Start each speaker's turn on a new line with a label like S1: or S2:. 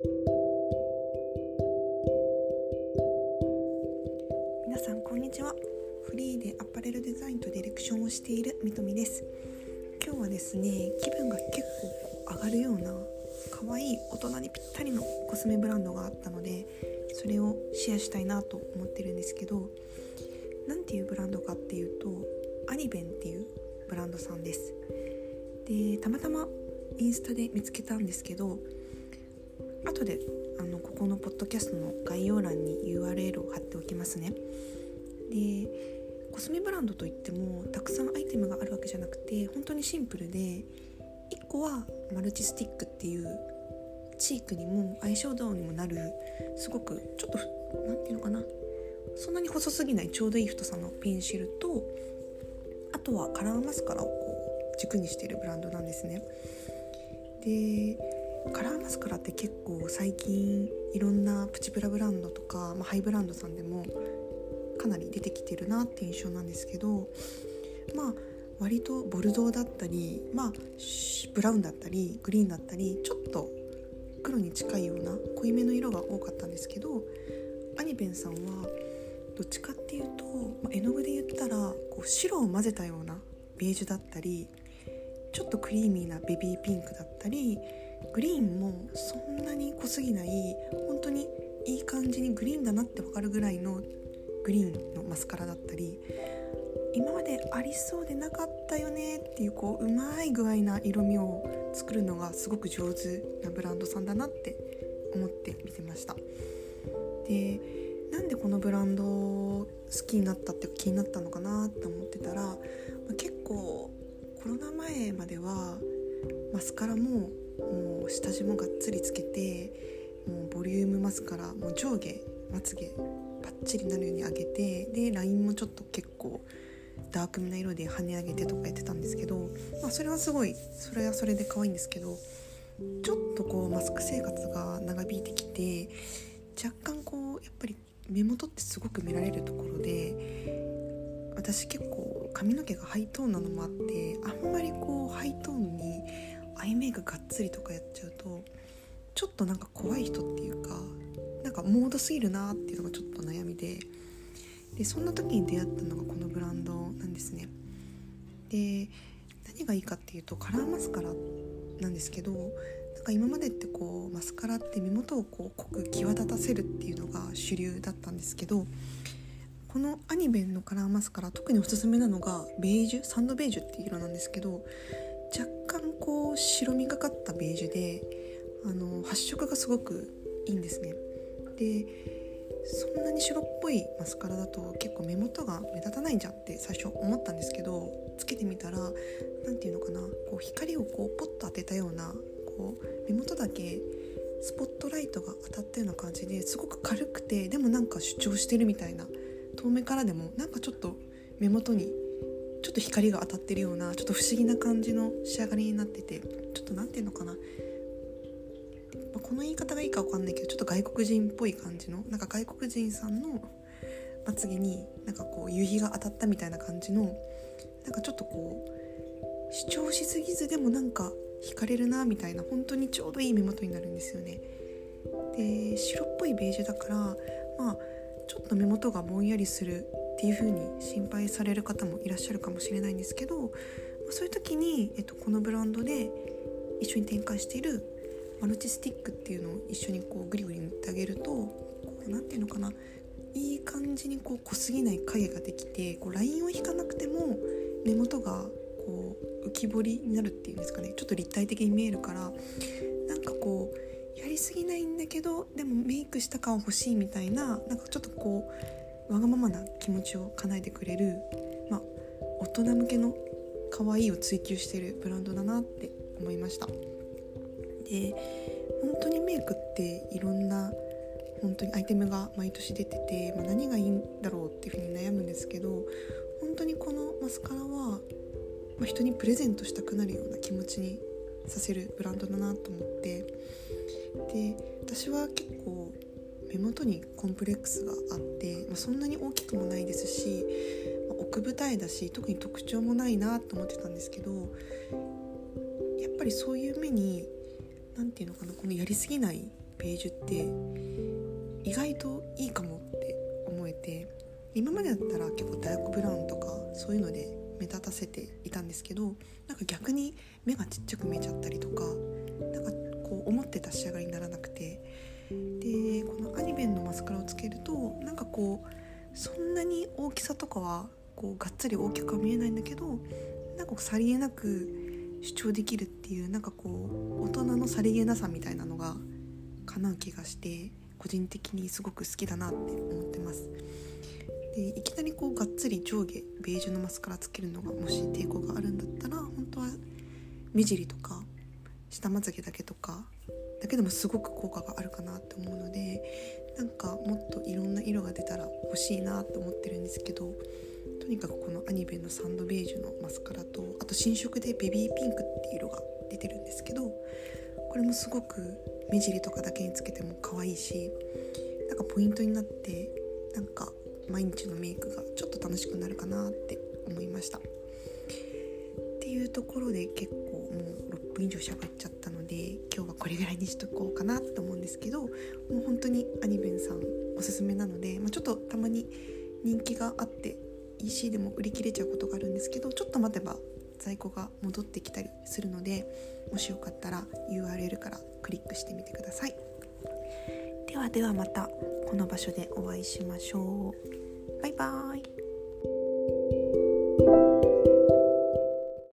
S1: 皆さんこんにちは。フリーでアパレルデザインとディレクションをしているみとみです。今日はですね気分が結構上がるような可愛い大人にぴったりのコスメブランドがあったのでそれをシェアしたいなと思ってるんですけど何ていうブランドかっていうとアニベンっていうブランドさんです。でたまたまインスタで見つけたんですけど後であのここのポッドキャストの概要欄に URL を貼っておきますね。でコスメブランドといってもたくさんアイテムがあるわけじゃなくて本当にシンプルで1個はマルチスティックっていうチークにもアイシャドウにもなるすごくちょっと何て言うのかな。そんなに細すぎないちょうどいい太さのペンシルとあとはカラーマスカラをこう軸にしているブランドなんですね。でカラーマスカラって結構最近いろんなプチプラブランドとか、まあ、ハイブランドさんでもかなり出てきてるなっていう印象なんですけどまあ割とボルドーだったり、まあ、ブラウンだったりグリーンだったりちょっと黒に近いような濃いめの色が多かったんですけどアニベンさんはどっちかっていうと、まあ、絵の具で言ったらこう白を混ぜたようなベージュだったりちょっとクリーミーなベビーピンクだったりグリーンもそんなに濃すぎない本当にいい感じにグリーンだなって分かるぐらいのグリーンのマスカラだったり今までありそうでなかったよねっていうこううまい具合な色味を作るのがすごく上手なブランドさんだなって思って見てました。でなんでこのブランド好きになったって気になったのかなって思ってたら、ま、結構コロナ前まではマスカラも下地もがっつりつけてもうボリュームマスカラもう上下まつげバッチリなるように上げてでラインもちょっと結構ダークめな色で跳ね上げてとかやってたんですけど、まあ、それはすごいそれはそれで可愛いんですけどちょっとこうマスク生活が長引いてきて若干こうやっぱり目元ってすごく見られるところで私結構髪の毛がハイトーンなのもあってあんまりこうハイトーンにアイメイクがっつりとかやっちゃうとちょっとなんか怖い人っていうかなんかモードすぎるなっていうのがちょっと悩みで。でそんな時に出会ったのがこのブランドなんですね。で何がいいかっていうとカラーマスカラなんですけどなんか今までってこうマスカラって目元をこう濃く際立たせるっていうのが主流だったんですけどこのアニベンのカラーマスカラ特におすすめなのがベージュサンドベージュっていう色なんですけど干こう白みがかったベージュであの発色がすごくいいんですね。でそんなに白っぽいマスカラだと結構目元が目立たないんじゃって最初思ったんですけどつけてみたら何て言うのかなこう光をこうポッと当てたようなこう目元だけスポットライトが当たったような感じですごく軽くてでもなんか主張してるみたいな遠目からでもなんかちょっと目元にちょっと光が当たってるようなちょっと不思議な感じの仕上がりになっててちょっと何て言うのかなまこの言い方がいいか分かんないけどちょっと外国人っぽい感じのなんか外国人さんのまつげになんかこう夕日が当たったみたいな感じのなんかちょっとこう主張しすぎずでもなんか惹かれるなみたいな本当にちょうどいい目元になるんですよね。で白っぽいベージュだからまあちょっと目元がぼんやりするっていう風に心配される方もいらっしゃるかもしれないんですけどそういう時に、えっと、このブランドで一緒に展開しているマルチスティックっていうのを一緒にこうグリグリ塗ってあげると何て言うのかないい感じにこう濃すぎない影ができてこうラインを引かなくても目元がこう浮き彫りになるっていうんですかねちょっと立体的に見えるからなんかこうりすぎないんだけどでもメイクした感欲しいみたいななんかちょっとこうわがままな気持ちを叶えてくれる、まあ、大人向けの可愛いを追求してるブランドだなって思いました。で本当にメイクっていろんな本当にアイテムが毎年出てて、まあ、何がいいんだろうっていうふうに悩むんですけど本当にこのマスカラは、まあ、人にプレゼントしたくなるような気持ちにさせるブランドだなと思って。で私は結構目元にコンプレックスがあって、まあ、そんなに大きくもないですし、まあ、奥二重だし特に特徴もないなと思ってたんですけどやっぱりそういう目に何て言うのかなこのやりすぎないベージュって意外といいかもって思えて今までだったら結構ダークブラウンとかそういうので目立たせていたんですけどなんか逆に目がちっちゃく見えちゃったりとかなんかこう思ってた仕上がりにならなくてでこのアニベンのマスカラをつけるとなんかこうそんなに大きさとかはこうがっつり大きくは見えないんだけどなんかさりげなく主張できるっていうなんかこう大人のさりげなさみたいなのが叶う気がして個人的にすごく好きだなって思ってます。でいきなりこうがっつり上下ベージュのマスカラつけるのがもし抵抗があるんだったら本当は目尻とか下まつげだけとかだけでもすごく効果があるかなって思うのでなんかもっといろんな色が出たら欲しいなと思ってるんですけどとにかくこのアニベのサンドベージュのマスカラとあと新色でベビーピンクっていう色が出てるんですけどこれもすごく目尻とかだけにつけても可愛いしなんかポイントになってなんか毎日のメイクがちょっと楽しくなるかなって思いました。っていうところで結構もう6分以上喋っちゃったので今日はこれぐらいにしとこうかなと思うんですけどもう本当にアニベンさんおすすめなので、まあ、ちょっとたまに人気があって EC でも売り切れちゃうことがあるんですけどちょっと待てば在庫が戻ってきたりするのでもしよかったら URL からクリックしてみてください。ではではまたこの場所でお会いしましょう。バイバーイ。